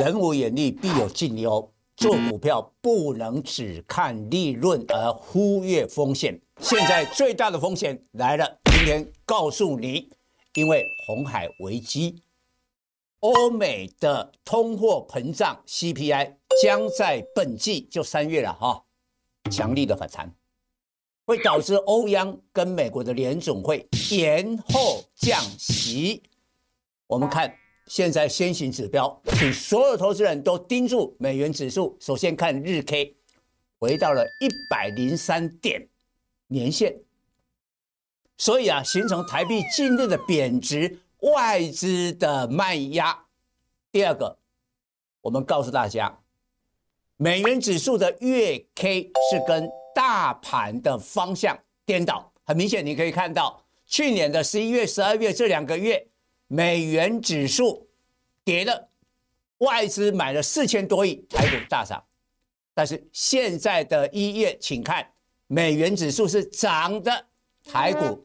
人无远虑，必有近忧。做股票不能只看利润而忽略风险。现在最大的风险来了，今天告诉你，因为红海危机，欧美的通货膨胀 CPI 将在本季就三月了哈，强力的反弹，会导致欧央跟美国的联总会延后降息。我们看。现在先行指标，请所有投资人都盯住美元指数。首先看日 K，回到了一百零三点年线，所以啊，形成台币近日的贬值，外资的卖压。第二个，我们告诉大家，美元指数的月 K 是跟大盘的方向颠倒，很明显，你可以看到去年的十一月、十二月这两个月。美元指数跌了，外资买了四千多亿，台股大涨。但是现在的一月，请看美元指数是涨的，台股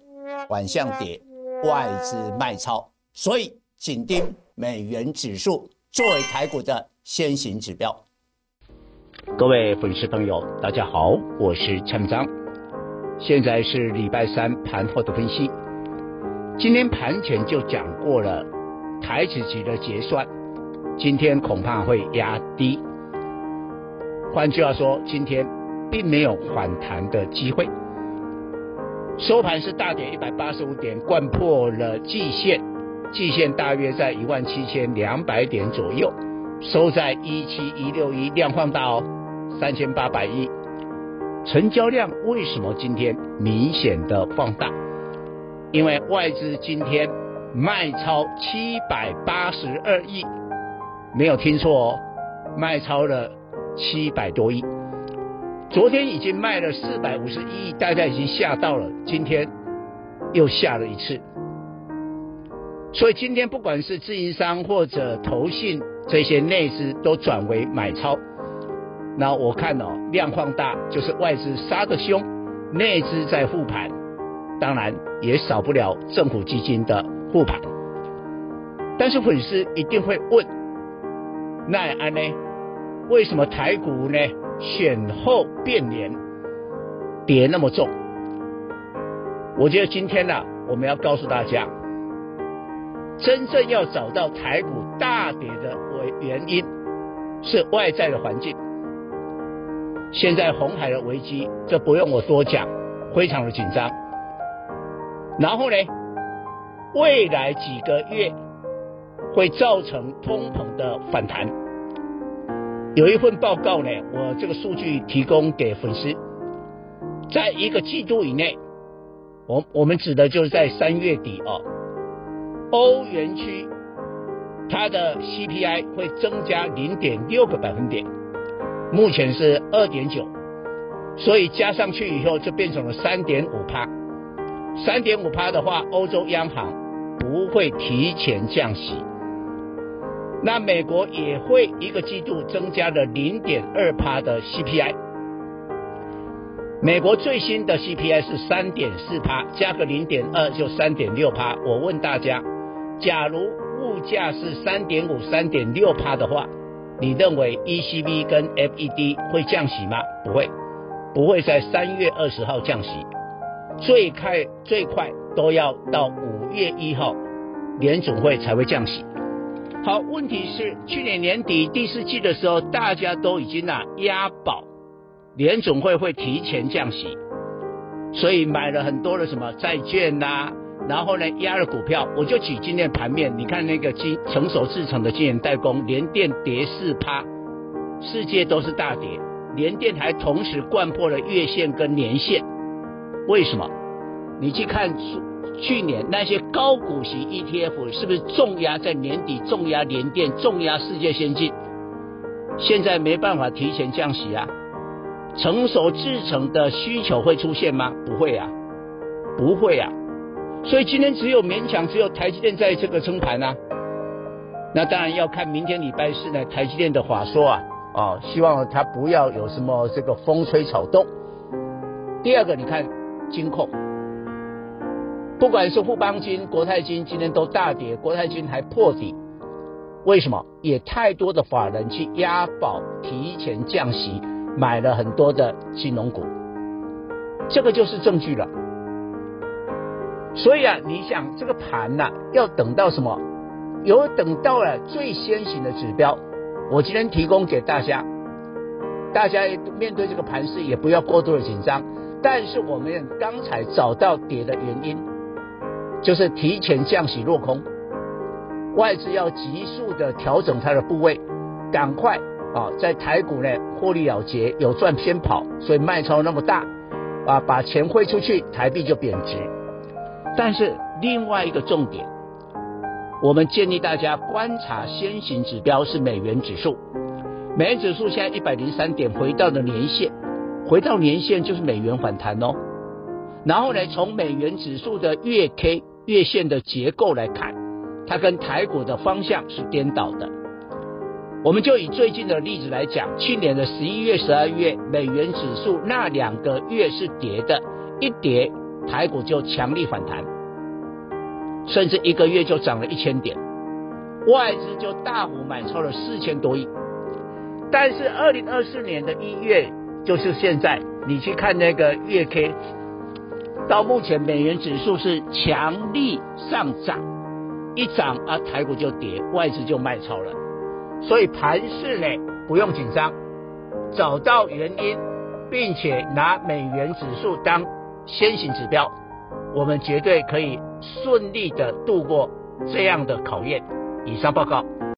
反向跌，外资卖超。所以紧盯美元指数作为台股的先行指标。各位粉丝朋友，大家好，我是蔡明彰，现在是礼拜三盘后的分析。今天盘前就讲过了，台指期的结算，今天恐怕会压低。换句话说，今天并没有反弹的机会。收盘是大跌一百八十五点，掼破了季线，季线大约在一万七千两百点左右，收在一七一六一，量放大哦，三千八百亿。成交量为什么今天明显的放大？因为外资今天卖超七百八十二亿，没有听错哦，卖超了七百多亿。昨天已经卖了四百五十一亿，大家已经吓到了，今天又吓了一次。所以今天不管是自营商或者投信这些内资都转为买超。那我看哦，量放大就是外资杀得凶，内资在护盘。当然也少不了政府基金的护盘，但是粉丝一定会问：那安呢？为什么台股呢选后变脸，跌那么重？我觉得今天呢、我们要告诉大家，真正要找到台股大跌的原因，是外在的环境。现在红海的危机，这不用我多讲，非常的紧张。然后呢，未来几个月会造成通膨的反弹。有一份报告呢，我这个数据提供给粉丝，在一个季度以内，我我们指的就是在三月底哦，欧元区它的 CPI 会增加零点六个百分点，目前是二点九，所以加上去以后就变成了三点五帕。三点五趴的话，欧洲央行不会提前降息，那美国也会一个季度增加了零点二趴的 CPI。美国最新的 CPI 是三点四趴，加个零点二就三点六趴。我问大家，假如物价是三点五、三点六趴的话，你认为 ECB 跟 FED 会降息吗？不会，不会在三月二十号降息。最快最快都要到五月一号，联总会才会降息。好，问题是去年年底第四季的时候，大家都已经啊押宝，联总会会提前降息，所以买了很多的什么债券呐、啊，然后呢压了股票。我就举今天盘面，你看那个晶成熟制程的晶圆代工，联电跌四趴，世界都是大跌，联电还同时掼破了月线跟年线。为什么？你去看去年那些高股息 ETF 是不是重压在年底重压联电重压世界先进？现在没办法提前降息啊？成熟制成的需求会出现吗？不会啊，不会啊。所以今天只有勉强只有台积电在这个撑盘啊。那当然要看明天礼拜四呢台积电的法说啊，哦，希望它不要有什么这个风吹草动。第二个，你看。金控，不管是富邦金、国泰金，今天都大跌，国泰金还破底。为什么？也太多的法人去押宝提前降息，买了很多的金融股，这个就是证据了。所以啊，你想这个盘呢、啊，要等到什么？有等到了最先行的指标，我今天提供给大家，大家面对这个盘势也不要过度的紧张。但是我们刚才找到跌的原因，就是提前降息落空。外资要急速的调整它的部位，赶快啊，在台股呢获利了结，有赚偏跑，所以卖超那么大啊，把钱汇出去，台币就贬值。但是另外一个重点，我们建议大家观察先行指标是美元指数，美元指数现在一百零三点，回到了年线，回到年线就是美元反弹哦。然后呢，从美元指数的月 K 月线的结构来看。它跟台股的方向是颠倒的。我们就以最近的例子来讲，去年的十一月、十二月，美元指数那两个月是跌的，一跌台股就强力反弹，甚至一个月就涨了一千点，外资就大幅买超了四千多亿。但是二零二四年的一月，就是现在，你去看那个月 K，到目前美元指数是强力上涨。一涨啊，台股就跌，外资就卖超了，所以盘势呢不用紧张，找到原因，并且拿美元指数当先行指标，我们绝对可以顺利的度过这样的考验。以上报告。